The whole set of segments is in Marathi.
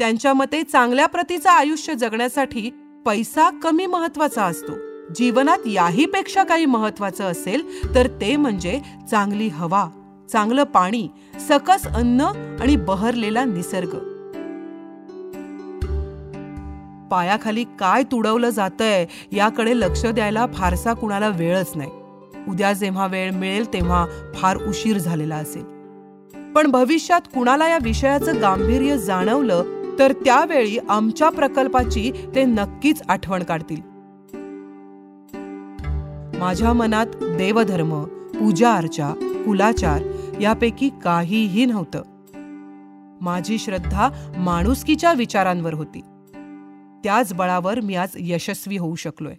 त्यांच्या मते चांगल्या प्रतीचं आयुष्य जगण्यासाठी पैसा कमी महत्त्वाचा असतो. जीवनात याहीपेक्षा काही महत्वाचं असेल तर ते म्हणजे चांगली हवा चांगलं पाणी सकस अन्न आणि बहरलेला निसर्ग. पायाखाली काय तुडवलं जातंय याकडे लक्ष द्यायला फारसा कुणाला वेळच नाही. उद्या जेव्हा वेळ मिळेल तेव्हा फार उशीर झालेला असेल. पण भविष्यात कुणाला या विषयाचं गांभीर्य जाणवलं तर त्यावेळी आमच्या प्रकल्पाची ते नक्कीच आठवण काढतील. माझ्या मनात देवधर्म पूजा अर्चा कुलाचार यापैकी काहीही नव्हतं. माझी श्रद्धा माणुसकीच्या विचारांवर होती. त्याच बळावर मी आज यशस्वी होऊ शकलोय.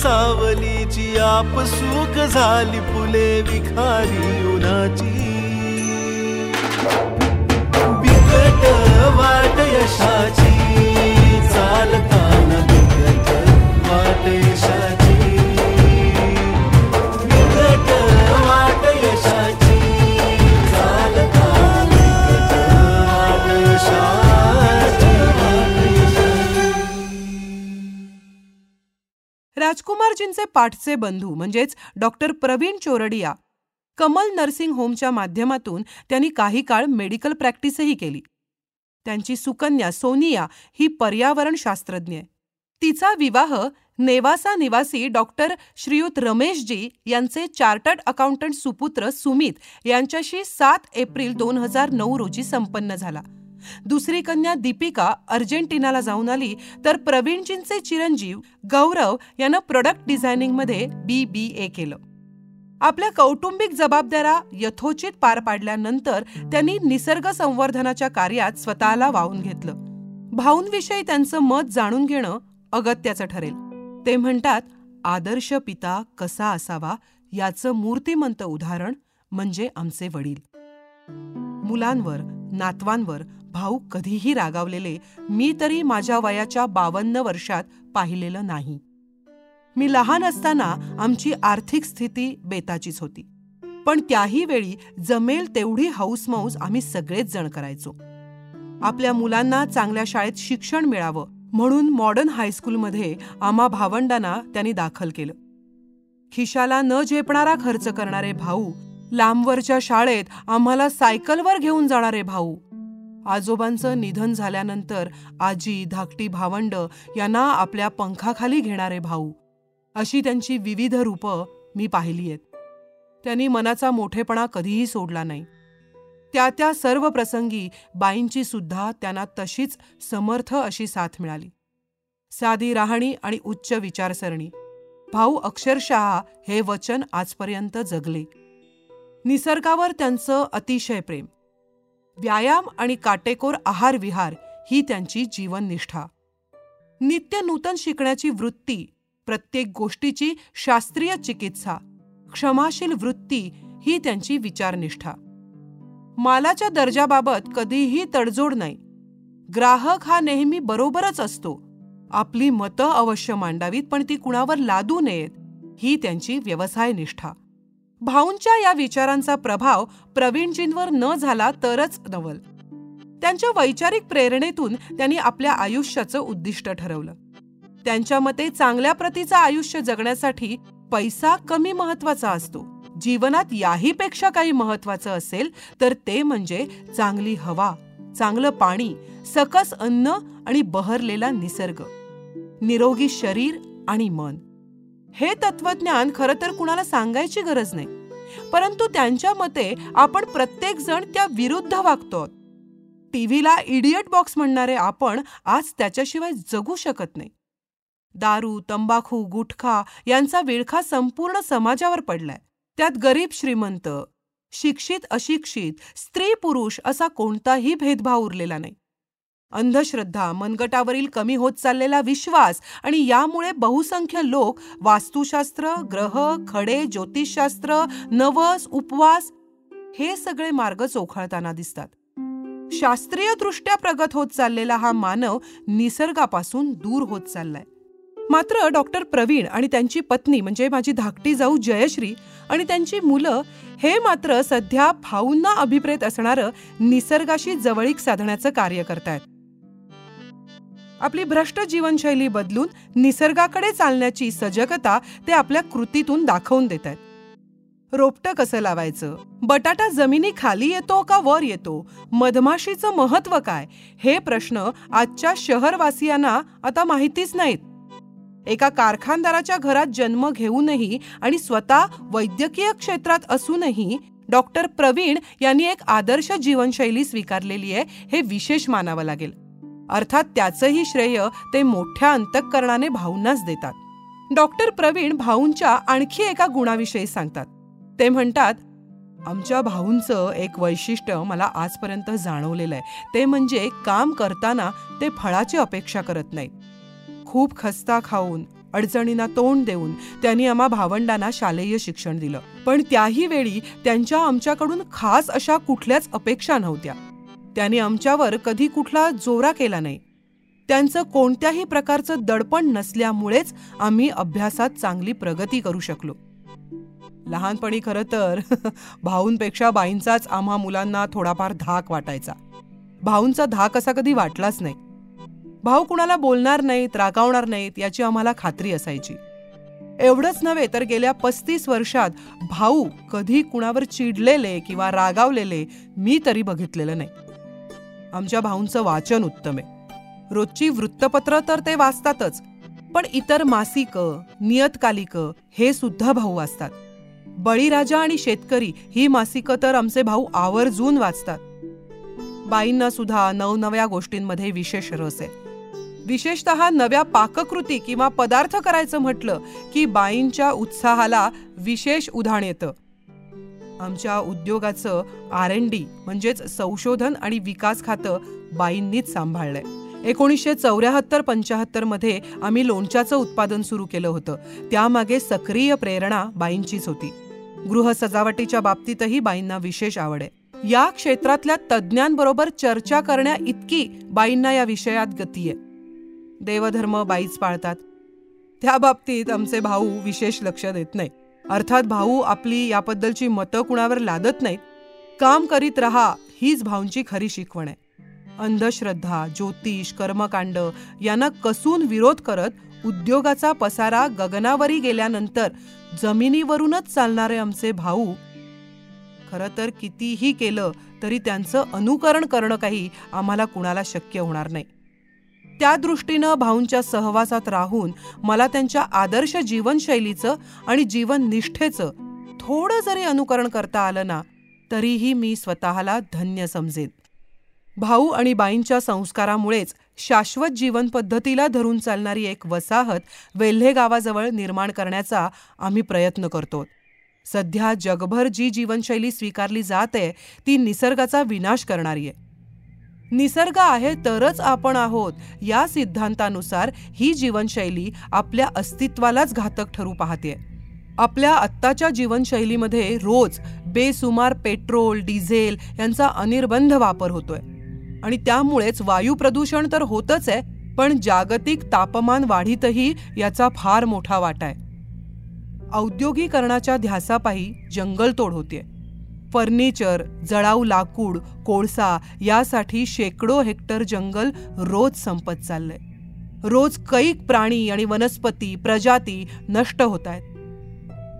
सावलीची आप सुख झाली फुले विखारी उन्हाची राजकुमारजींचे पाठचे बंधू म्हणजेच डॉक्टर प्रवीण चोरडिया कमल नर्सिंग होमच्या माध्यमातून त्यांनी काही काळ मेडिकल प्रॅक्टिसही केली. त्यांची सुकन्या सोनिया ही पर्यावरण शास्त्रज्ञ आहे तिचा विवाह नेवासा निवासी डॉक्टर श्रीयुत रमेशजी यांचे चार्टर्ड अकाउंटंट सुपुत्र सुमित यांच्याशी सात एप्रिल दोन हजार नऊ रोजी संपन्न झाला. दुसरी कन्या दीपिका अर्जेंटिनाला जाऊन आली तर प्रवीणजींचे चिरंजीव गौरव यानं प्रोडक्ट डिझायनिंगमध्ये बी बी ए केलं. आपल्या कौटुंबिक जबाबदाऱ्या यथोचित पार पाडल्यानंतर त्यांनी निसर्ग संवर्धनाच्या कार्यात स्वतःला वाहून घेतलं. भाऊंविषयी त्यांचं मत जाणून घेणं अगत्याचं ठरेल. ते म्हणतात आदर्श पिता कसा असावा याचं मूर्तिमंत उदाहरण म्हणजे आमचे वडील. मुलांवर नातवांवर भाऊ कधीही रागावलेले मी तरी माझ्या वयाच्या बावन्न वर्षात पाहिलेलं नाही. मी लहान असताना आमची आर्थिक स्थिती बेताचीच होती. पण त्याही वेळी जमेल तेवढी हौसमौस आम्ही सगळेच जण करायचो. आपल्या मुलांना चांगल्या शाळेत शिक्षण मिळावं म्हणून मॉडर्न हायस्कूलमध्ये आम्हा भावंडांना त्यांनी दाखल केलं. खिशाला न झेपणारा खर्च करणारे भाऊ लांबवरच्या शाळेत आम्हाला सायकलवर घेऊन जाणारे भाऊ आजोबांचं निधन झाल्यानंतर आजी धाकटी भावंड यांना आपल्या पंखाखाली घेणारे भाऊ. अशी त्यांची विविध रूपं मी पाहिली आहेत. त्यांनी मनाचा मोठेपणा कधीही सोडला नाही. त्या त्या सर्व प्रसंगी बाईंची सुद्धा त्यांना तशीच समर्थ अशी साथ मिळाली. साधी राहणी आणि उच्च विचारसरणी. भाऊ अक्षरशः हे वचन आजपर्यंत जगले. निसर्गावर त्यांचं अतिशय प्रेम. व्यायाम आणि काटेकोर आहार विहार ही त्यांची जीवननिष्ठा. नित्य नूतन शिकण्याची वृत्ती प्रत्येक गोष्टीची शास्त्रीय चिकित्सा क्षमाशील वृत्ती ही त्यांची विचारनिष्ठा. मालाच्या दर्जाबाबत कधीही तडजोड नाही. ग्राहक हा नेहमी बरोबरच असतो. आपली मतं अवश्य मांडावीत पण ती कुणावर लादू नयेत ही त्यांची व्यवसाय निष्ठा भाऊंच्या या विचारांचा प्रभाव प्रवीणजींवर न झाला तरच नवल. त्यांच्या वैचारिक प्रेरणेतून त्यांनी आपल्या आयुष्याचं उद्दिष्ट ठरवलं. त्यांच्या मते चांगल्या प्रतीचं आयुष्य जगण्यासाठी पैसा कमी महत्त्वाचा असतो. जीवनात याहीपेक्षा काही महत्वाचं असेल तर ते म्हणजे चांगली हवा चांगलं पाणी सकस अन्न आणि बहरलेला निसर्ग. निरोगी शरीर आणि मन. हे तत्वज्ञान खरं तर कुणाला सांगायची गरज नाही. परंतु त्यांच्या मते आपण प्रत्येक जण त्या विरुद्ध वागतो टीव्हीला इडियट बॉक्स म्हणणारे आपण आज त्याच्याशिवाय जगू शकत नाही. दारू तंबाखू गुटखा यांचा विळखा संपूर्ण समाजावर पडलाय. त्यात गरीब श्रीमंत शिक्षित अशिक्षित स्त्री पुरुष असा कोणताही भेदभाव उरलेला नाही. अंधश्रद्धा मनगटावरील कमी होत चाललेला विश्वास आणि यामुळे बहुसंख्य लोक वास्तुशास्त्र ग्रह खडे ज्योतिषशास्त्र नवस उपवास हे सगळे मार्ग चोखाळताना दिसतात. शास्त्रीय दृष्ट्या प्रगत होत चाललेला हा मानव निसर्गापासून दूर होत चाललाय. मात्र डॉक्टर प्रवीण आणि त्यांची पत्नी म्हणजे माझी धाकटी जाऊ जयश्री आणि त्यांची मुलं हे मात्र सध्या भाऊंना अभिप्रेत असणारं निसर्गाशी जवळीक साधण्याचं कार्य करतायत. आपली भ्रष्ट जीवनशैली बदलून निसर्गाकडे चालण्याची सजगता ते आपल्या कृतीतून दाखवून देत आहेत. रोपटं कसं लावायचं? बटाटा जमिनी खाली येतो का वर येतो? मधमाशीचं महत्त्व काय? हे प्रश्न आजच्या शहरवासियांना आता माहितीच नाहीत. एका कारखानदाराच्या घरात जन्म घेऊनही आणि स्वतः वैद्यकीय क्षेत्रात असूनही डॉक्टर प्रवीण यांनी एक आदर्श जीवनशैली स्वीकारलेली आहे हे विशेष मानावं लागेल. अर्थात त्याचंही श्रेय ते मोठ्या अंतःकरणाने भाऊंनाच देतात. डॉक्टर प्रवीण भाऊंच्या आणखी एका गुणाविषयी सांगतात. ते म्हणतात आमच्या भाऊंचं एक वैशिष्ट्य मला आजपर्यंत जाणवलेलं आहे. ते म्हणजे काम करताना ते फळाची अपेक्षा करत नाहीत. खूप खस्ता खाऊन अडचणींना तोंड देऊन त्यांनी आम्हा भावंडांना शालेय शिक्षण दिलं. पण त्याही वेळी त्यांच्या आमच्याकडून खास अशा कुठल्याच अपेक्षा नव्हत्या. त्याने आमच्यावर कधी कुठला जोरा केला नाही. त्यांचं कोणत्याही प्रकारचं दडपण नसल्यामुळेच आम्ही अभ्यासात चांगली प्रगती करू शकलो. लहानपणी खरं तर भाऊंपेक्षा बाईंचाच आम्हा मुलांना थोडाफार धाक वाटायचा. भाऊंचा धाक असा कधी वाटलाच नाही. भाऊ कुणाला बोलणार नाहीत रागावणार नाहीत याची आम्हाला खात्री असायची. एवढंच नव्हे तर गेल्या पस्तीस वर्षात भाऊ कधी कुणावर चिडलेले किंवा रागावलेले मी तरी बघितलेलं नाही. आमच्या भाऊंचं वाचन उत्तम आहे. रोजची वृत्तपत्र तर ते वाचतातच पण इतर मासिक नियतकालिक हे सुद्धा भाऊ वाचतात. बळीराजा आणि शेतकरी ही मासिकं तर आमचे भाऊ आवर्जून वाचतात. बाईंना सुद्धा नवनव्या गोष्टींमध्ये विशेष रस आहे. विशेषतः नव्या पाककृती किंवा पदार्थ करायचं म्हटलं की बाईंच्या उत्साहाला विशेष उधाण येतं. आमच्या उद्योगाचं आर एन डी म्हणजेच संशोधन आणि विकास खातं बाईंनीच सांभाळलंय. एकोणीसशे चौऱ्याहत्तर पंच्याहत्तरमध्ये आम्ही लोणच्याचं उत्पादन सुरू केलं होतं. त्यामागे सक्रिय प्रेरणा बाईंचीच होती. गृह सजावटीच्या बाबतीतही बाईंना विशेष आवड आहे. या क्षेत्रातल्या तज्ज्ञांबरोबर चर्चा करण्या इतकी बाईंना या विषयात गती आहे. देवधर्म बाईच पाळतात. त्या बाबतीत आमचे भाऊ विशेष लक्ष देत नाही अर्थात भाऊ आपली याबद्दलची मतं कुणावर लादत नाहीत. काम करीत रहा हीच भाऊंची खरी शिकवण आहे. अंधश्रद्धा ज्योतिष कर्मकांड यांना कसून विरोध करत उद्योगाचा पसारा गगनावरी गेल्यानंतर जमिनीवरूनच चालणारे आमचे भाऊ खरं तर कितीही केलं तरी त्यांचं अनुकरण करणं काही आम्हाला कुणाला शक्य होणार नाही. त्या दृष्टीनं भाऊंच्या सहवासात राहून मला त्यांच्या आदर्श जीवनशैलीचं आणि जीवननिष्ठेचं थोडं जरी अनुकरण करता आलं ना तरीही मी स्वतःला धन्य समजेन. भाऊ आणि बाईंच्या संस्कारामुळेच शाश्वत जीवन पद्धतीला धरून चालणारी एक वसाहत वेल्हे गावाजवळ निर्माण करण्याचा आम्ही प्रयत्न करतो. सध्या जगभर जी जीवनशैली स्वीकारली जात आहे ती निसर्गाचा विनाश करणारी आहे. निसर्ग आहे तरच आपण आहोत. या सिद्धांतानुसार ही जीवनशैली आपल्या अस्तित्वालाच घातक ठरू पाहते. आपल्या आत्ताच्या जीवनशैलीमध्ये रोज बेसुमार पेट्रोल डिझेल यांचा अनिर्बंध वापर होतोय. आणि त्यामुळेच वायू प्रदूषण तर होतच आहे पण जागतिक तापमान वाढीतही याचा फार मोठा वाटा आहे. औद्योगिकरणाच्या ध्यासापायी जंगलतोड होते फर्निचर जळाऊ लाकूड कोळसा यासाठी शेकडो हेक्टर जंगल रोज संपत चाललंय. रोज कैक प्राणी आणि वनस्पती प्रजाती नष्ट होत आहेत.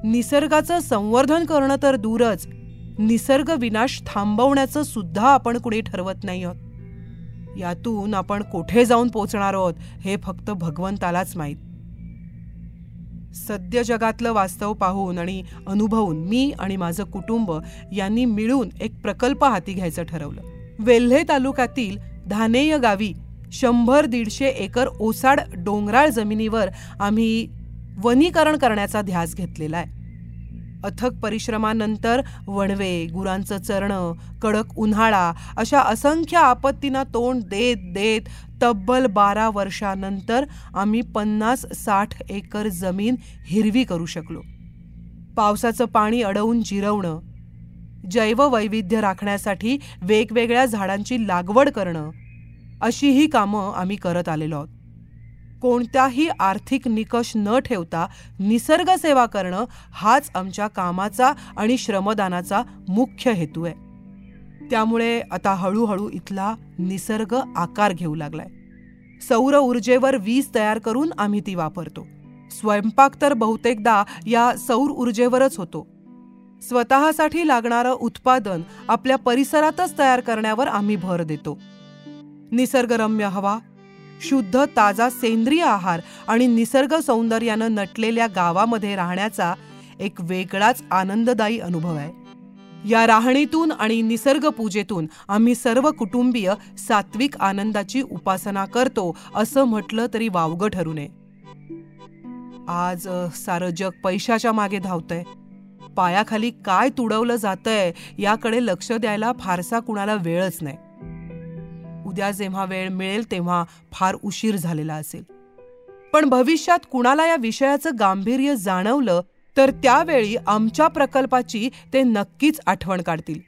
निसर्गाचं संवर्धन करणं तर दूरच निसर्ग विनाश थांबवण्याचं सुद्धा आपण कुणी ठरवत नाही आहोत. यातून आपण कुठे जाऊन पोचणार आहोत हे फक्त भगवंतालाच माहीत. सद्य जगातलं वास्तव पाहून आणि अनुभवून मी आणि माझं कुटुंब यांनी मिळून एक प्रकल्प हाती घ्यायचं ठरवलं. वेल्हे तालुक्यातील धानेय गावी शंभर दीडशे एकर ओसाड डोंगराळ जमिनीवर आम्ही वनीकरण करण्याचा ध्यास घेतलेला आहे. अथक परिश्रमानंतर वणवे गुरांचं चरणं कडक उन्हाळा अशा असंख्य आपत्तींना तोंड देत देत तब्बल बारा वर्षानंतर आम्ही पन्नास साठ एकर जमीन हिरवी करू शकलो. पावसाचं पाणी अडवून जिरवणं जैववैविध्य राखण्यासाठी वेगवेगळ्या झाडांची लागवड करणं अशी ही कामं आम्ही करत आलेलो आहोत. कोणत्याही आर्थिक निकष न ठेवता निसर्ग सेवा करणं हाच आमच्या कामाचा आणि श्रमदानाचा मुख्य हेतू आहे. त्यामुळे आता हळूहळू इथला निसर्ग आकार घेऊ लागलाय. सौर ऊर्जेवर वीज तयार करून आम्ही ती वापरतो. स्वयंपाक तर बहुतेकदा या सौर ऊर्जेवरच होतो. स्वतःसाठी लागणारं उत्पादन आपल्या परिसरातच तयार करण्यावर आम्ही भर देतो. निसर्गरम्य हवा शुद्ध ताजा सेंद्रिय आहार आणि निसर्ग सौंदर्यानं नटलेल्या गावामध्ये राहण्याचा एक वेगळाच आनंददायी अनुभव आहे. या राहणीतून आणि निसर्ग पूजेतून आम्ही सर्व कुटुंबीय सात्विक आनंदाची उपासना करतो असं म्हटलं तरी वावगं ठरू नये. आज सारं जग पैशाच्या मागे धावतंय. पायाखाली काय तुडवलं जातंय याकडे लक्ष द्यायला फारसा कुणाला वेळच नाही. उद्या जेव्हा वेळ मिळेल तेव्हा फार उशीर झालेला असेल. पण भविष्यात कुणाला या विषयाचं गांभीर्य जाणवलं तर त्यावेळी आमच्या प्रकल्पाची ते नक्कीच आठवण काढतील.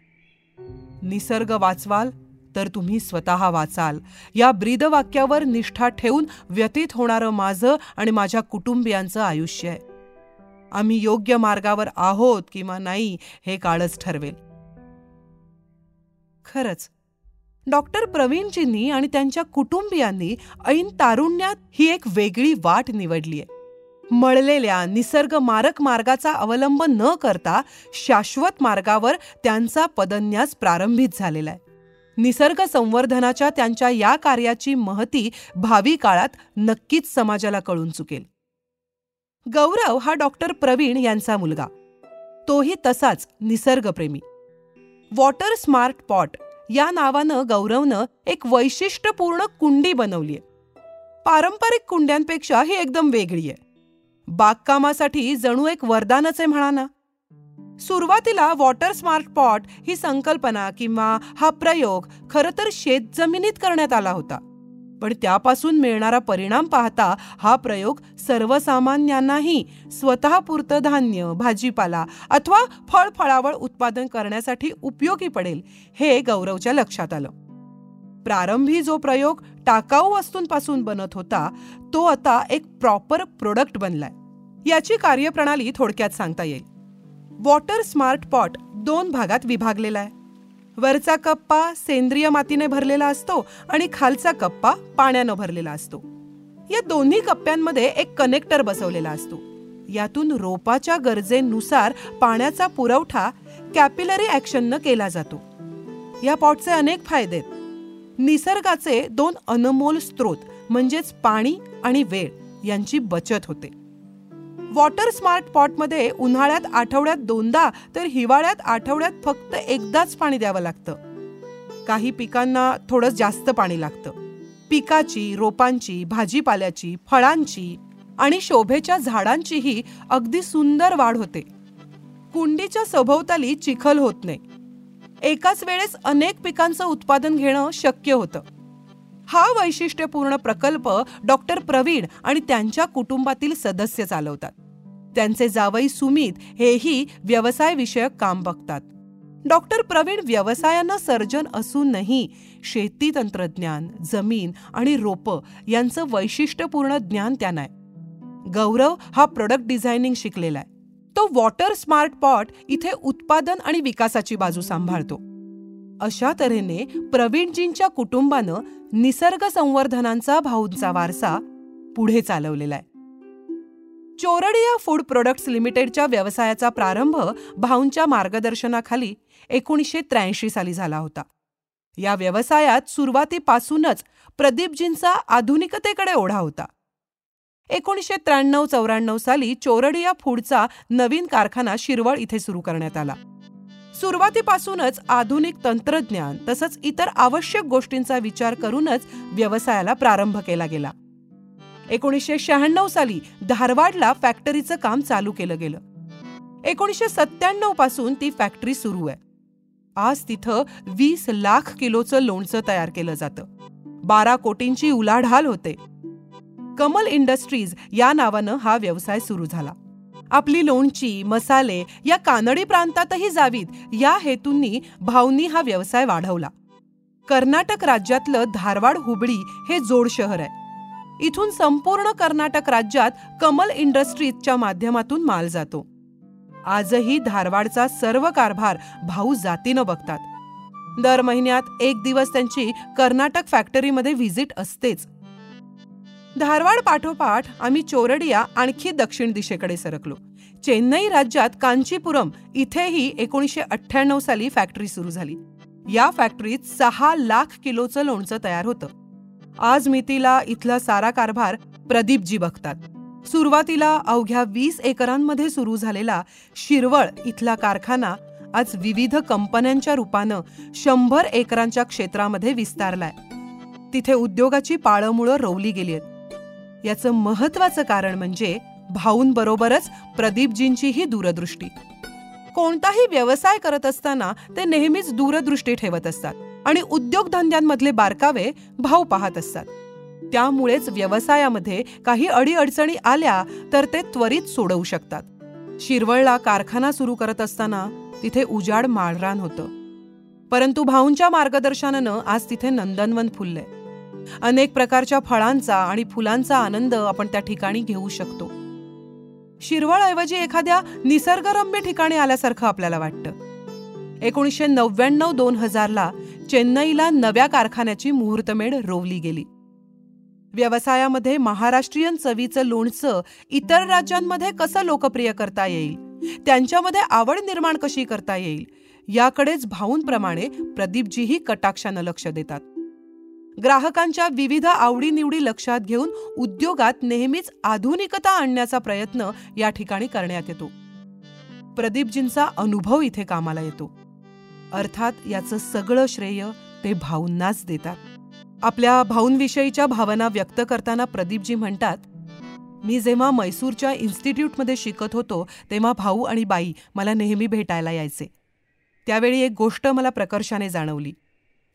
निसर्ग वाचवाल तर तुम्ही स्वतः वाचाल. या ब्रीदवाक्यावर निष्ठा ठेवून व्यतीत होणारं माझं आणि माझ्या कुटुंबियांचं आयुष्य आहे. आम्ही योग्य मार्गावर आहोत किंवा नाही हे काळच ठरवेल. खरंच डॉक्टर प्रवीणजींनी आणि त्यांच्या कुटुंबियांनी ऐन तारुण्यात ही एक वेगळी वाट निवडली आहे मळलेल्या निसर्ग मारक मार्गाचा अवलंब न करता शाश्वत मार्गावर त्यांचा पदन्यास प्रारंभित झालेला आहे. निसर्ग संवर्धनाच्या त्यांच्या या कार्याची महती भावी काळात नक्कीच समाजाला कळून चुकेल. गौरव हा डॉक्टर प्रवीण यांचा मुलगा. तोही तसाच निसर्गप्रेमी. वॉटर स्मार्ट पॉट या नावानं गौरवनं एक वैशिष्ट्यपूर्ण कुंडी बनवली आहे. पारंपरिक कुंड्यांपेक्षा ही एकदम वेगळी आहे. बागकामासाठी जणू एक वरदानच आहे म्हणा ना. सुरुवातीला वॉटर स्मार्ट पॉट ही संकल्पना किंवा हा प्रयोग खरं तर शेतजमिनीत करण्यात आला होता. पण त्यापासून मिळणारा परिणाम पाहता हा प्रयोग सर्वसामान्यांनाही स्वतःपुरतं धान्य भाजीपाला अथवा फळफळावळ उत्पादन करण्यासाठी उपयोगी पडेल हे गौरवच्या लक्षात आलं. प्रारंभी जो प्रयोग टाकाऊ वस्तूंपासून बनत होता तो आता एक प्रॉपर प्रोडक्ट बनलाय. याची कार्यप्रणाली थोडक्यात सांगता येईल. वॉटर स्मार्ट पॉट दोन भागात विभागलेला आहे. वरचा कप्पा सेंद्रिय मातीने भरलेला असतो आणि खालचा कप्पा पाण्यानं भरलेला असतो. या दोन्ही कप्प्यांमध्ये एक कनेक्टर बसवलेला असतो. यातून रोपाच्या गरजेनुसार पाण्याचा पुरवठा कॅपिलरी ॲक्शननं केला जातो. या पॉटचे अनेक फायदे आहेत. निसर्गाचे दोन अनमोल स्रोत म्हणजेच पाणी आणि वेळ यांची बचत होते. वॉटर स्मार्ट पॉटमध्ये उन्हाळ्यात आठवड्यात दोनदा तर हिवाळ्यात आठवड्यात फक्त एकदाच पाणी द्यावं लागतं. काही पिकांना थोडं जास्त पाणी लागतं. पिकाची रोपांची भाजीपाल्याची फळांची आणि शोभेच्या झाडांचीही अगदी सुंदर वाढ होते. कुंडीच्या सभोवताली चिखल होत नाही. एकाच वेळेस अनेक पिकांचं उत्पादन घेणं शक्य होतं. हा वैशिष्ट्यपूर्ण प्रकल्प डॉक्टर प्रवीण आणि त्यांच्या कुटुंबातील सदस्य चालवतात. त्यांचे जावई सुमित हेही व्यवसाय विषयक काम बघतात. डॉक्टर प्रवीण व्यवसायानं सर्जन असूनही शेती तंत्रज्ञान जमीन आणि रोपं यांचं वैशिष्ट्यपूर्ण ज्ञान त्यांना आहे. गौरव हा प्रोडक्ट डिझायनिंग शिकलेला आहे. तो वॉटर स्मार्ट पॉट इथे उत्पादन आणि विकासाची बाजू सांभाळतो. अशा तऱ्हेने प्रवीणजींच्या कुटुंबानं निसर्ग संवर्धनांचा भाऊंचा वारसा पुढे चालवलेला आहे. चोरडिया फूड प्रोडक्ट्स लिमिटेडच्या व्यवसायाचा प्रारंभ भाऊंच्या मार्गदर्शनाखाली एकोणीसशे त्र्याऐंशी साली झाला होता. या व्यवसायात सुरुवातीपासूनच प्रदीपजींचा आधुनिकतेकडे ओढा होता. एकोणीसशे त्र्याण्णव चौऱ्याण्णव साली चोरडिया फूडचा नवीन कारखाना शिरवळ इथे सुरू करण्यात आला. सुरुवातीपासूनच आधुनिक तंत्रज्ञान तसंच इतर आवश्यक गोष्टींचा विचार करूनच व्यवसायाला प्रारंभ केला गेला. एकोणीसशे शहाण्णव साली धारवाडला फॅक्टरीचं काम चालू केलं गेलं. एकोणीसशे सत्त्याण्णवपासून ती फॅक्टरी सुरू आहे. आज तिथं वीस लाख किलोचं लोणचं तयार केलं जातं. बारा कोटींची उलाढाल होते. कमल इंडस्ट्रीज या नावानं हा व्यवसाय सुरू झाला. आपली लोणची मसाले या कानडी प्रांतातही जावीत या हेतूंनी भाऊंनी हा व्यवसाय वाढवला. कर्नाटक राज्यातलं धारवाड हुबळी हे जोड शहर आहे. इथून संपूर्ण कर्नाटक राज्यात कमल इंडस्ट्रीजच्या माध्यमातून माल जातो. आजही धारवाडचा सर्व कारभार भाऊ जातीनं बघतात. दर महिन्यात एक दिवस त्यांची कर्नाटक फॅक्टरीमध्ये व्हिजिट असतेच. धारवाड पाठोपाठ आम्ही चोरडिया आणखी दक्षिण दिशेकडे सरकलो. चेन्नई राज्यात कांचीपुरम इथेही एकोणीसशे अठ्ठ्याण्णव साली फॅक्टरी सुरू झाली. या फॅक्टरीत सहा लाख किलोचं लोणचं तयार होतं. आज मितीला इथला सारा कारभार प्रदीपजी बघतात. सुरुवातीला अवघ्या वीस एकरांमध्ये सुरू झालेला शिरवळ इथला कारखाना आज विविध कंपन्यांच्या रूपानं शंभर एकरांच्या क्षेत्रामध्ये विस्तारलाय. तिथे उद्योगाची पाळंमुळं रोवली गेली आहेत. याचं महत्वाचं कारण म्हणजे भाऊंबरोबरच प्रदीपजींचीही दूरदृष्टी. कोणताही व्यवसाय करत असताना ते नेहमीच दूरदृष्टी ठेवत असतात आणि उद्योगधंद्यांमधले बारकावे भाऊ पाहत असतात. त्यामुळेच व्यवसायामध्ये काही अडीअडचणी आल्या तर ते त्वरित सोडवू शकतात. शिरवळला कारखाना सुरू करत असताना तिथे उजाड माळरान होतं. परंतु भाऊंच्या मार्गदर्शनानं आज तिथे नंदनवन फुललंय. अनेक प्रकारच्या फळांचा आणि फुलांचा आनंद आपण त्या ठिकाणी घेऊ शकतो. शिरवळऐवजी एखाद्या निसर्गरम्य ठिकाणी आल्यासारखं आपल्याला वाटतं. एकोणीसशे नव्याण्णव दोन हजारला चेन्नईला नव्या कारखान्याची मुहूर्तमेढ रोवली गेली. व्यवसायामध्ये महाराष्ट्रीयन चवीचं लोणचं इतर राज्यांमध्ये कसं लोकप्रिय करता येईल? त्यांच्यामध्ये आवड निर्माण कशी करता येईल? याकडेच भाऊंप्रमाणे प्रदीपजीही कटाक्षानं लक्ष देतात. ग्राहकांच्या विविध आवडीनिवडी लक्षात घेऊन उद्योगात नेहमीच आधुनिकता आणण्याचा प्रयत्न या ठिकाणी करण्यात येतो. प्रदीपजींचा अनुभव इथे कामाला येतो. अर्थात याचं सगळं श्रेय ते भाऊंनाच देतात. आपल्या भाऊंविषयीच्या भावना व्यक्त करताना प्रदीपजी म्हणतात मी जेव्हा मैसूरच्या इन्स्टिट्यूटमध्ये शिकत होतो तेव्हा भाऊ आणि बाई मला नेहमी भेटायला यायचे. त्यावेळी एक गोष्ट मला प्रकर्षाने जाणवली.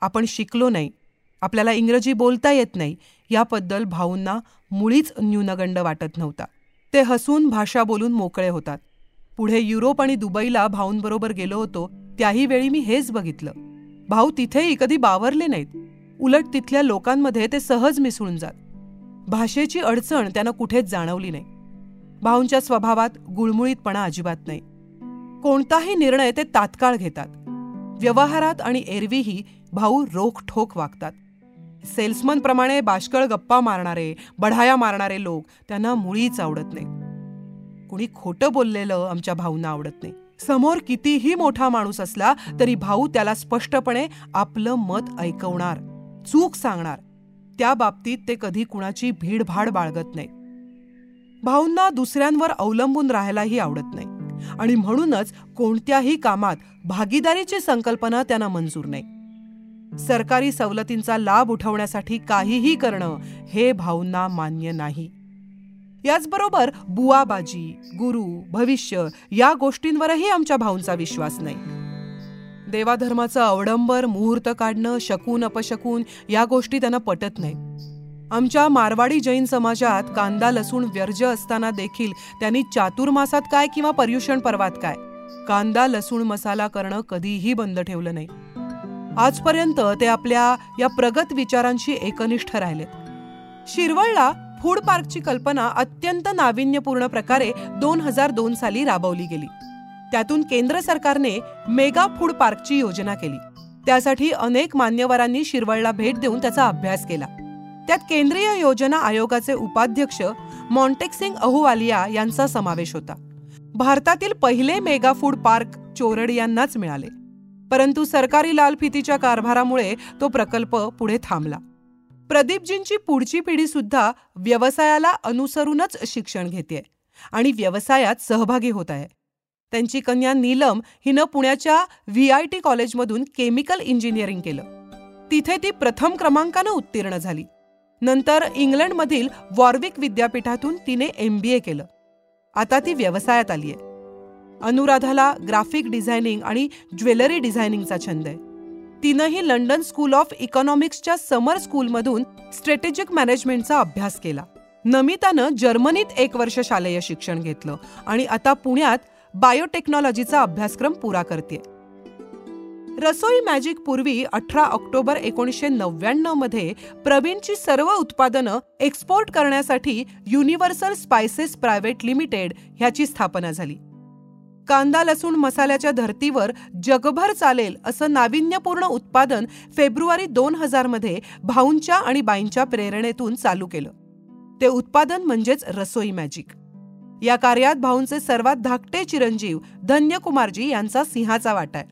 आपण शिकलो नाही आपल्याला इंग्रजी बोलता येत नाही याबद्दल भाऊंना मुळीच न्यूनगंड वाटत नव्हता. ते हसून भाषा बोलून मोकळे होतात. पुढे युरोप आणि दुबईला भाऊंबरोबर गेलो होतो त्याही वेळी मी हेच बघितलं. भाऊ तिथेही कधी बावरले नाहीत. उलट तिथल्या लोकांमध्ये ते सहज मिसळून जात. भाषेची अडचण त्यांना कुठेच जाणवली नाही. भाऊंच्या स्वभावात गुळमुळीतपणा अजिबात नाही. कोणताही निर्णय ते तात्काळ घेतात. व्यवहारात आणि एरवीही भाऊ रोखठोक वागतात. सेल्समनप्रमाणे बाष्कळ गप्पा मारणारे बढाया मारणारे लोक त्यांना मुळीच आवडत नाही कुणी खोटं बोललेलं आमच्या भाऊंना आवडत नाही. समोर कितीही मोठा माणूस असला तरी भाऊ त्याला स्पष्टपणे आपलं मत ऐकवणार चूक सांगणार. त्या बाबतीत ते कधी कुणाची भीडभाड बाळगत नाही भाऊंना दुसऱ्यांवर अवलंबून राहायलाही आवडत नाही. आणि म्हणूनच कोणत्याही कामात भागीदारीची संकल्पना त्यांना मंजूर नाही. सरकारी सवलतींचा लाभ उठवण्यासाठी काहीही करणं हे भाऊंना मान्य नाही. याचबरोबर बुवाबाजी गुरु भविष्य या गोष्टींवरही आमच्या भाऊंचा विश्वास नाही. देवाधर्माचं अवडंबर मुहूर्त काढणं शकून अपशकून या गोष्टी त्यांना पटत नाही. आमच्या मारवाडी जैन समाजात कांदा लसूण व्यर्ज असताना देखील त्यांनी चातुर्मासात काय किंवा पर्युषण पर्वात काय? कांदा लसूण मसाला करणं कधीही बंद ठेवलं नाही. आजपर्यंत ते आपल्या या प्रगत विचारांशी एकनिष्ठ राहिलेत. शिरवळला फूड पार्कची कल्पना अत्यंत नाविन्यपूर्ण प्रकारे दोन हजार दोन साली राबवली गेली. त्यातून केंद्र सरकारने मेगा फूड पार्कची योजना केली. त्यासाठी अनेक मान्यवरांनी शिरवळला भेट देऊन त्याचा अभ्यास केला. त्यात केंद्रीय योजना आयोगाचे उपाध्यक्ष मॉन्टेक्सिंग अहुवालिया यांचा समावेश होता. भारतातील पहिले मेगा फूड पार्क चोरड यांनाच मिळाले. परंतु सरकारी लाल फितीच्या कारभारामुळे तो प्रकल्प पुढे थांबला. प्रदीपजींची पुढची पिढी सुद्धा व्यवसायाला अनुसरूनच शिक्षण घेते आणि व्यवसायात सहभागी होत आहे. त्यांची कन्या नीलम हिनं पुण्याच्या व्ही आय टी कॉलेजमधून केमिकल इंजिनिअरिंग केलं. तिथे ती प्रथम क्रमांकानं उत्तीर्ण झाली. नंतर इंग्लंडमधील वॉर्विक विद्यापीठातून तिने एम बी ए केलं. आता ती व्यवसायात आली आहे अनुराधाला ग्राफिक डिझायनिंग आणि ज्वेलरी डिझायनिंगचा छंद आहे. तिनंही लंडन स्कूल ऑफ इकॉनॉमिक्सच्या समर स्कूलमधून स्ट्रॅटेजिक मॅनेजमेंटचा अभ्यास केला. नमितानं जर्मनीत एक वर्ष शालेय शिक्षण घेतलं आणि आता पुण्यात बायोटेक्नॉलॉजीचा अभ्यासक्रम पुरा करते रसोई मॅजिक पूर्वी अठरा ऑक्टोबर एकोणीसशे नव्याण्णवमध्ये प्रवीणची सर्व उत्पादनं एक्सपोर्ट करण्यासाठी युनिव्हर्सल स्पायसेस प्रायव्हेट लिमिटेड ह्याची स्थापना झाली. कांदा लसूण मसाल्याच्या धर्तीवर जगभर चालेल असं नाविन्यपूर्ण उत्पादन फेब्रुवारी दोन हजारमध्ये भाऊंच्या आणि बाईंच्या प्रेरणेतून चालू केलं. ते उत्पादन म्हणजेच रसोई मॅजिक या कार्यात भाऊंचे सर्वात धाकटे चिरंजीव धन्यकुमारजी यांचा सिंहाचा वाटा आहे.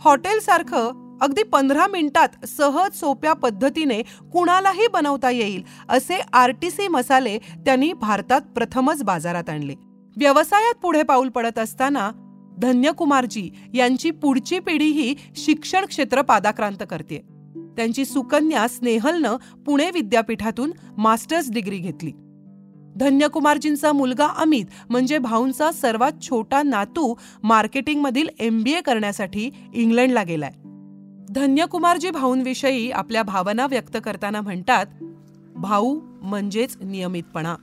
हॉटेलसारखं अगदी पंधरा मिनिटात सहज सोप्या पद्धतीने कुणालाही बनवता येईल असे आर टी सी मसाले त्यांनी भारतात प्रथमच बाजारात आणले. व्यवसायात पुढे पाऊल पडत असताना धन्यकुमारजी यांची पुढची पिढीही शिक्षण क्षेत्र पादाक्रांत करते. त्यांची सुकन्या स्नेहलनं पुणे विद्यापीठातून मास्टर्स डिग्री घेतली. धन्यकुमारजींचा मुलगा अमित म्हणजे भाऊंचा सर्वात छोटा नातू मार्केटिंगमधील एम बी ए करण्यासाठी इंग्लंडला गेलाय. धन्यकुमारजी भाऊंविषयी आपल्या भावना व्यक्त करताना म्हणतात भाऊ म्हणजेच नियमितपणा.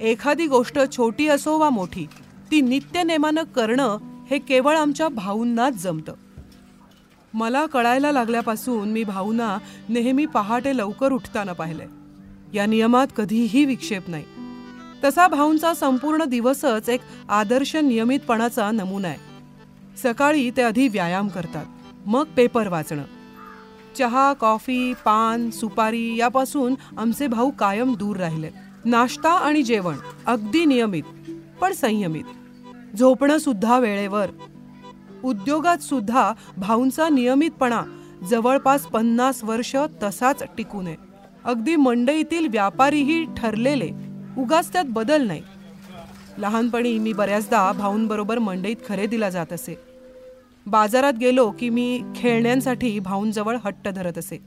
एखादी गोष्ट छोटी असो वा मोठी ती नित्यनेमानं करणं हे केवळ आमच्या भाऊंनाच जमतं. मला कळायला लागल्यापासून मी भाऊंना नेहमी पहाटे लवकर उठताना पाहिलंय. या नियमात कधीही विक्षेप नाही. तसा भाऊंचा संपूर्ण दिवसच एक आदर्श नियमितपणाचा नमुना आहे. सकाळी ते आधी व्यायाम करतात मग पेपर वाचणं. चहा कॉफी पान सुपारी यापासून आमचे भाऊ कायम दूर राहिले. नाश्ता आणि जेवण अगदी नियमित पण संयमित. झोपणं सुद्धा वेळेवर. उद्योगात सुद्धा भाऊंचा नियमितपणा जवळपास पन्नास वर्ष तसाच टिकू नये. अगदी मंडईतील व्यापारीही ठरलेले उगाच त्यात बदल नाही. लहानपणी मी बऱ्याचदा भाऊंबरोबर मंडईत खरेदीला जात असे. बाजारात गेलो की मी खेळण्यांसाठी भाऊंजवळ हट्ट धरत असे.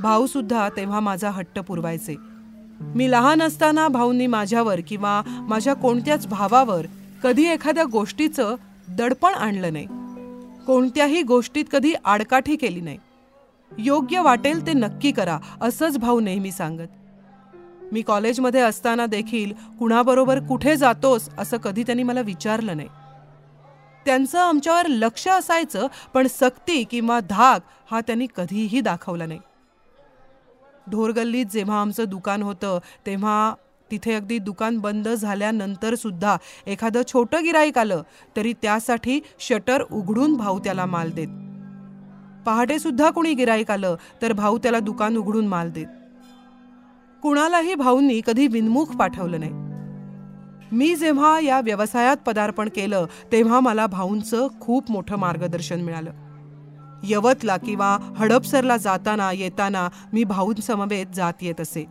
भाऊसुद्धा तेव्हा माझा हट्ट पुरवायचे. मी लहान असताना भाऊंनी माझ्यावर किंवा माझ्या कोणत्याच भावावर कधी एखाद्या गोष्टीचं दडपण आणलं नाही. कोणत्याही गोष्टीत कधी आडकाठी केली नाही. योग्य वाटेल ते नक्की करा असंच भाऊ नेहमी सांगत. मी कॉलेजमध्ये असताना देखील कुणाबरोबर कुठे जातोस असं कधी त्यांनी मला विचारलं नाही. त्यांचं आमच्यावर लक्ष असायचं पण सक्ती किंवा धाक हा त्यांनी कधीही दाखवला नाही. ढोरगल्लीत जेव्हा आमचं दुकान होतं तेव्हा तिथे अगदी दुकान बंद झाल्यानंतर सुद्धा एखादं छोटं गिराईक आलं तरी त्यासाठी शटर उघडून भाऊ त्याला माल देत. पहाटे सुद्धा कुणी गिराईक आलं तर भाऊ त्याला दुकान उघडून माल देत. कुणालाही भाऊंनी कधी विनमुख पाठवलं नाही. मी जेव्हा या व्यवसायात पदार्पण केलं तेव्हा मला भाऊंचं खूप मोठं मार्गदर्शन मिळालं. यवतला किंवा हडपसरला जाताना येताना मी भाऊंसमवेत जात येत असे.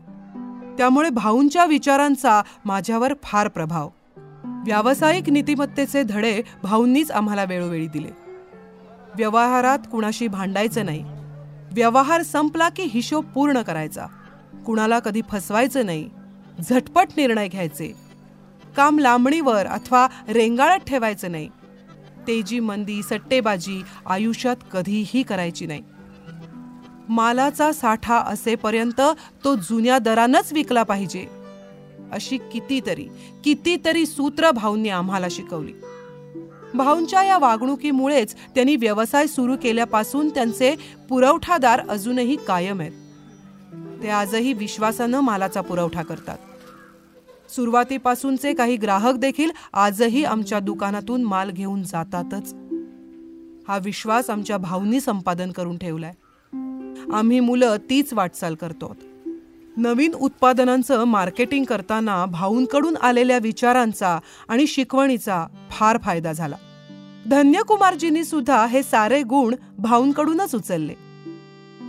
त्यामुळे भाऊंच्या विचारांचा माझ्यावर फार प्रभाव. व्यावसायिक नीतिमत्तेचे धडे भाऊंनीच आम्हाला वेळोवेळी दिले. व्यवहारात कुणाशी भांडायचं नाही. व्यवहार संपला की हिशोब पूर्ण करायचा. कुणाला कधी फसवायचं नाही. झटपट निर्णय घ्यायचे. काम लांबणीवर अथवा रेंगाळत ठेवायचं नाही. तेजी मंदी सट्टेबाजी आयुष्यात कधीही करायची नाही. मालाचा साठा असेपर्यंत तो जुन्या दरानच विकला पाहिजे. अशी कितीतरी कितीतरी सूत्र भाऊंनी आम्हाला शिकवली. भाऊंच्या या वागणुकीमुळेच त्यांनी व्यवसाय सुरू केल्यापासून त्यांचे पुरवठादार अजूनही कायम आहेत. ते आजही विश्वासानं मालाचा पुरवठा करतात. सुरुवातीपासूनचे काही ग्राहक देखील आजही आमच्या दुकानातून माल घेऊन जातातच. हा विश्वास आमच्या भाऊंनी संपादन करून ठेवलाय. आम्ही मुलं तीच वाटचाल करतो नवीन उत्पादनांचं मार्केटिंग करताना भाऊंकडून आलेल्या विचारांचा आणि शिकवणीचा फार फायदा झाला. धन्यकुमारजींनी सुद्धा हे सारे गुण भाऊंकडूनच उचलले.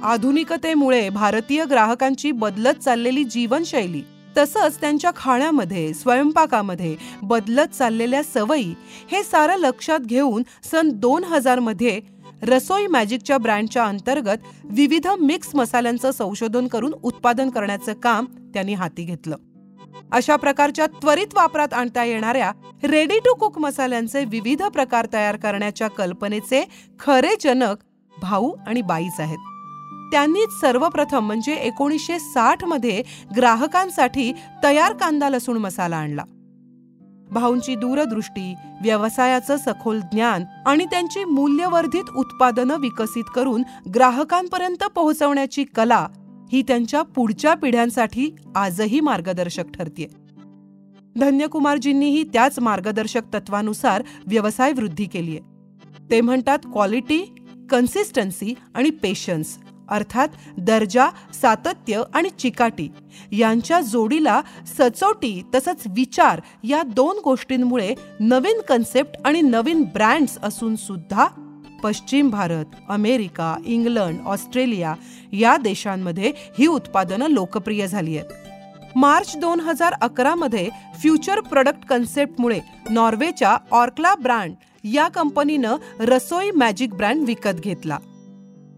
आधुनिकतेमुळे भारतीय ग्राहकांची बदलत चाललेली जीवनशैली तसंच त्यांच्या खाण्यामध्ये स्वयंपाकामध्ये बदलत चाललेल्या सवयी हे सारं लक्षात घेऊन सन दोन हजारमध्ये रसोई मॅजिकच्या ब्रँडच्या अंतर्गत विविध मिक्स मसाल्यांचं संशोधन करून उत्पादन करण्याचं काम त्यांनी हाती घेतलं. अशा प्रकारच्या त्वरित वापरात आणता येणाऱ्या रेडी टू कुक मसाल्यांचे विविध प्रकार तयार करण्याच्या कल्पनेचे खरे जनक भाऊ आणि बाईच आहेत. त्यांनीच सर्वप्रथम म्हणजे एकोणीसशे साठमध्ये ग्राहकांसाठी तयार कांदा लसूण मसाला आणला. भाऊंची दूरदृष्टी व्यवसायाचं सखोल ज्ञान आणि त्यांची मूल्यवर्धित उत्पादनं विकसित करून ग्राहकांपर्यंत पोहोचवण्याची कला ही त्यांच्या पुढच्या पिढ्यांसाठी आजही मार्गदर्शक ठरते धन्यकुमारजींनीही त्याच मार्गदर्शक तत्वानुसार व्यवसाय वृद्धी केलीये. ते म्हणतात क्वालिटी कन्सिस्टन्सी आणि पेशन्स अर्थात दर्जा सातत्य आणि चिकाटी. यांच्या जोडीला सचोटी तसंच विचार या दोन गोष्टींमुळे नवीन कन्सेप्ट आणि नवीन ब्रँड्स असून सुद्धा पश्चिम भारत अमेरिका इंग्लंड ऑस्ट्रेलिया या देशांमध्ये ही उत्पादनं लोकप्रिय झाली आहेत. मार्च दोन हजार अकरामध्ये फ्युचर प्रोडक्ट कन्सेप्टमुळे नॉर्वेच्या ऑर्कला ब्रँड या कंपनीनं रसोई मॅजिक ब्रँड विकत घेतला.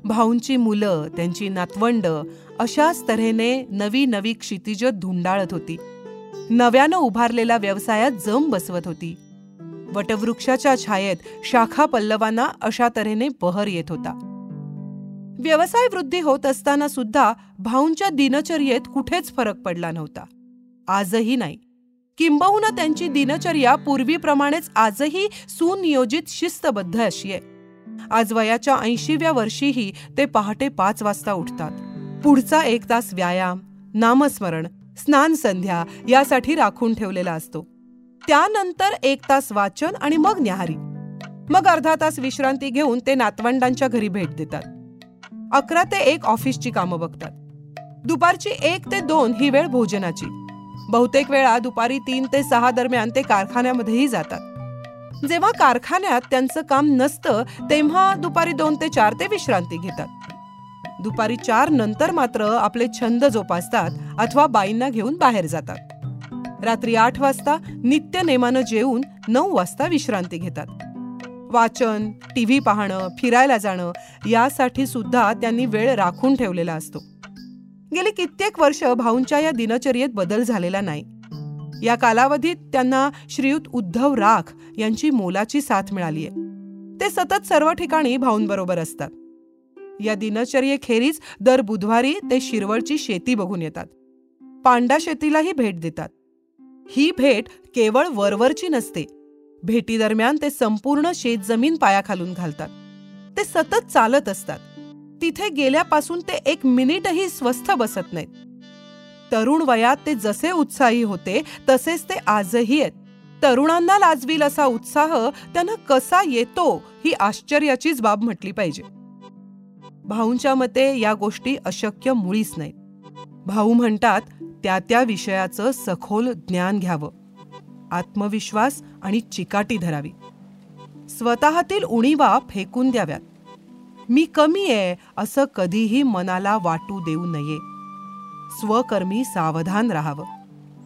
भाऊंची मुलं त्यांची नातवंड अशाच तऱ्हेने नवी नवी क्षितिज धुंडाळत होती. नव्यानं उभारलेल्या व्यवसायात जम बसवत होती. वटवृक्षाच्या छायेत शाखा पल्लवांना अशा तऱ्हेने बहर येत होता. व्यवसाय वृद्धी होत असताना सुद्धा भाऊंच्या दिनचर्येत कुठेच फरक पडला नव्हता. आजही नाही. किंबहुना त्यांची दिनचर्या पूर्वीप्रमाणेच आजही सुनियोजित शिस्तबद्ध अशी आहे. आज वयाच्या ऐंशीव्या वर्षीही ते पहाटे पाच वाजता उठतात. पुढचा एक तास व्यायाम नामस्मरण स्नान संध्या यासाठी राखून ठेवलेला असतो. त्यानंतर एक तास वाचन आणि मग न्याहारी. मग अर्धा तास विश्रांती घेऊन ते नातवंडांच्या घरी भेट देतात. अकरा ते एक ऑफिसची कामं बघतात. दुपारची एक ते दोन ही वेळ भोजनाची. बहुतेक वेळा दुपारी तीन ते सहा दरम्यान ते कारखान्यामध्येही जातात. जेव्हा कारखान्यात त्यांचं काम नसतं तेव्हा दुपारी दोन ते चार ते विश्रांती घेतात. दुपारी चार नंतर मात्र आपले छंद जोपासतात अथवा बाईंना घेऊन बाहेर जातात. रात्री आठ वाजता नित्य नेमानं जेवून नऊ वाजता विश्रांती घेतात. वाचन टी व्ही पाहणं फिरायला जाणं यासाठी सुद्धा त्यांनी वेळ राखून ठेवलेला असतो. गेली कित्येक वर्ष भाऊंच्या या दिनचर्येत बदल झालेला नाही. या कालावधीत त्यांना श्रीयुत उद्धव राख यांची मोलाची साथ मिळाली आहे. ते सतत सर्व ठिकाणी भाऊंबरोबर असतात. या दिनचर्येखेरीज दर बुधवारी ते शिरवळची शेती बघून येतात. पांडा शेतीलाही भेट देतात. ही भेट केवळ वरवरची नसते भेटीदरम्यान ते संपूर्ण शेतजमीन पायाखालून घालतात. ते सतत चालत असतात. तिथे गेल्यापासून ते एक मिनिटही स्वस्थ बसत नाहीत. तरुण वयात ते जसे उत्साही होते तसेच ते आजही आहेत. तरुणांना लाजवील असा उत्साह त्यांना कसा येतो ही आश्चर्याचीच बाब म्हटली पाहिजे. भाऊंच्या मते या गोष्टी अशक्य मुळीच नाहीत. भाऊ म्हणतात त्या त्या विषयाचं सखोल ज्ञान घ्यावं. आत्मविश्वास आणि चिकाटी धरावी. स्वतःतील उणीवा फेकून द्याव्यात. मी कमी आहे असं कधीही मनाला वाटू देऊ नये. स्वकर्मी सावधान राहावं.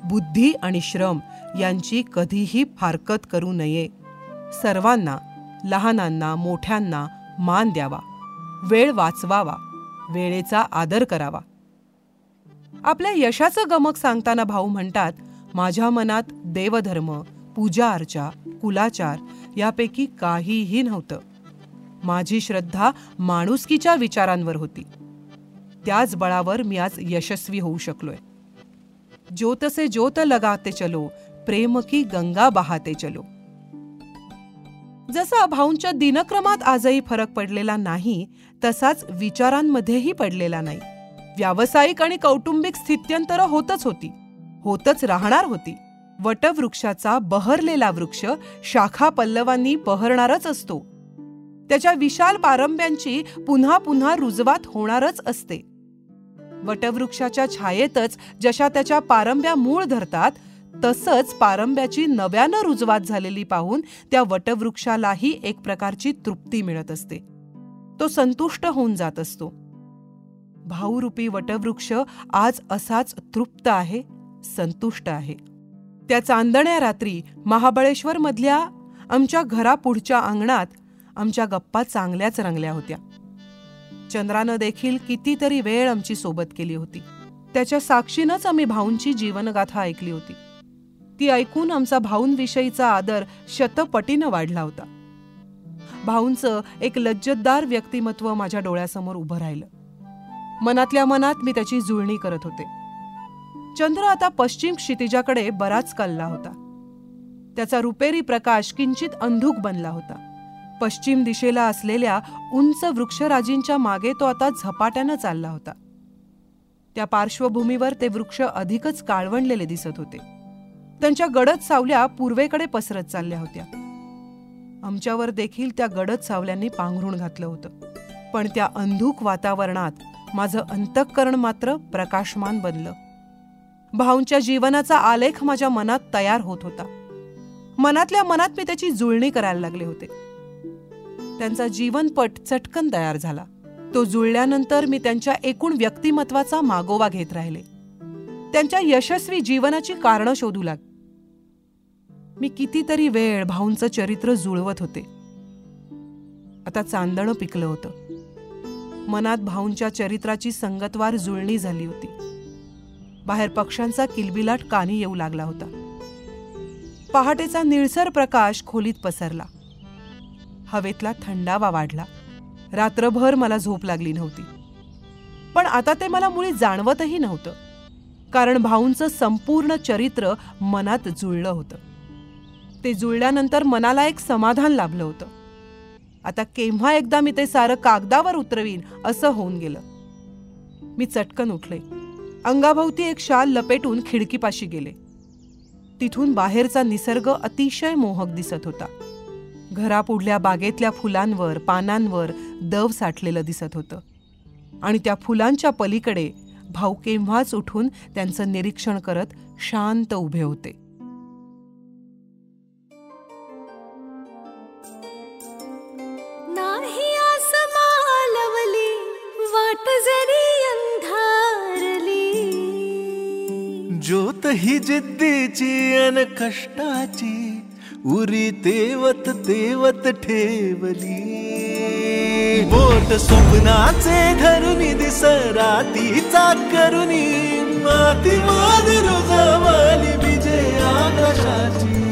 बुद्धी आणि श्रम यांची कधीही फारकत करू नये. सर्वांना लहानांना मोठ्यांना मान द्यावा. वेळ वाचवावा. वेळेचा आदर करावा. आपल्या यशाचं गमक सांगताना भाऊ म्हणतात माझ्या मनात देवधर्म पूजा अर्चा कुलाचार यापैकी काहीही नव्हतं. माझी श्रद्धा माणुसकीच्या विचारांवर होती. त्याच बळावर मी आज यशस्वी होऊ शकलोय. ज्योत से ज्योत लगाते चलो प्रेम की गंगा बहाते चलो. जसा भाऊंच्या दिनक्रमात आजही फरक पडलेला नाही तसाच विचारांमध्येही पडलेला नाही. व्यावसायिक आणि कौटुंबिक स्थित्यंतर होतच होती. होतच राहणार होती. वटवृक्षाचा बहरलेला वृक्ष शाखा पल्लवांनी बहरणारच असतो. त्याच्या विशाल पारंब्यांची पुन्हा पुन्हा रुजवात होणारच असते. वटवृक्षाच्या छायेतच जशा त्याच्या पारंब्या मूळ धरतात तसंच पारंब्याची नव्यानं रुजवात झालेली पाहून त्या वटवृक्षालाही एक प्रकारची तृप्ती मिळत असते. तो संतुष्ट होऊन जात असतो. भाऊरूपी वटवृक्ष आज असाच तृप्त आहे संतुष्ट आहे. त्या चांदण्या रात्री महाबळेश्वर मधल्या आमच्या घरापुढच्या अंगणात आमच्या गप्पा चांगल्याच रंगल्या होत्या. चंद्रानं देखील कितीतरी वेळ आमची सोबत केली होती. त्याच्या साक्षीनंच आम्ही भाऊंची जीवनगाथा ऐकली होती. ती ऐकून आमचा भाऊंविषयीचा आदर शतपटीनं वाढला होता. भाऊंचं एक लज्जतदार व्यक्तिमत्व माझ्या डोळ्यासमोर उभं राहिलं. मनातल्या मनात मी त्याची जुळणी करत होते. चंद्र आता पश्चिम क्षितिजाकडे बराच कलला होता. त्याचा रुपेरी प्रकाश किंचित अंधुक बनला होता. पश्चिम दिशेला असलेल्या उंच वृक्षराजींच्या मागे तो आता झपाट्यानं चालला होता. त्या पार्श्वभूमीवर ते वृक्ष अधिकच काळवणलेले दिसत होते. त्यांच्या गडद सावल्या पूर्वेकडे पसरत चालल्या होत्या. आमच्यावर देखील त्या गडद सावल्यांनी पांघरून घातलं होतं. पण त्या अंधुक वातावरणात माझं अंतःकरण मात्र प्रकाशमान बनलं. भाऊंच्या जीवनाचा आलेख माझ्या मनात तयार होत होता. मनातल्या मनात मी त्याची जुळणी करायला लागले होते. त्यांचा जीवनपट चटकन तयार झाला. तो जुळल्यानंतर मी त्यांच्या एकूण व्यक्तिमत्वाचा मागोवा घेत राहिले. त्यांच्या यशस्वी जीवनाची कारणं शोधू लाग. मी कितीतरी वेळ भाऊंचं चरित्र जुळवत होते. आता चांदणं पिकलं होतं. मनात भाऊंच्या चरित्राची संगतवार जुळणी झाली होती. बाहेर पक्ष्यांचा किलबिलाट कानी येऊ लागला होता. पहाटेचा निळसर प्रकाश खोलीत पसरला. हवेतला थंडावा वाढला. रात्रभर मला झोप लागली नव्हती. पण आता ते मला मुळी जाणवतही नव्हतं. कारण भाऊंचं संपूर्ण चरित्र मनात जुळलं होतं. ते जुळल्यानंतर मनाला एक समाधान लाभलं होतं. आता केव्हा एकदा मी ते सारं कागदावर उतरवीन असं होऊन गेलं. मी चटकन उठले. अंगाभोवती एक शाल लपेटून खिडकीपाशी गेले. तिथून बाहेरचा निसर्ग अतिशय मोहक दिसत होता. घरापुढल्या बागेतल्या फुलांवर पानांवर दव साठलेलं दिसत होतं. आणि त्या फुलांच्या पलीकडे भाऊ केव्हाच उठून त्यांचं निरीक्षण करत शांत उभे होते. नाही आस मालवली वाट जरी अंधारली. ज्योत ही जिद्दीची अन कष्टाची उरी तेवत तेवत ठेवली. बोट स्वप्नाचे धरुनी दिस रातीचा करुनी माती माधुर जवाली विजय आकाशाची.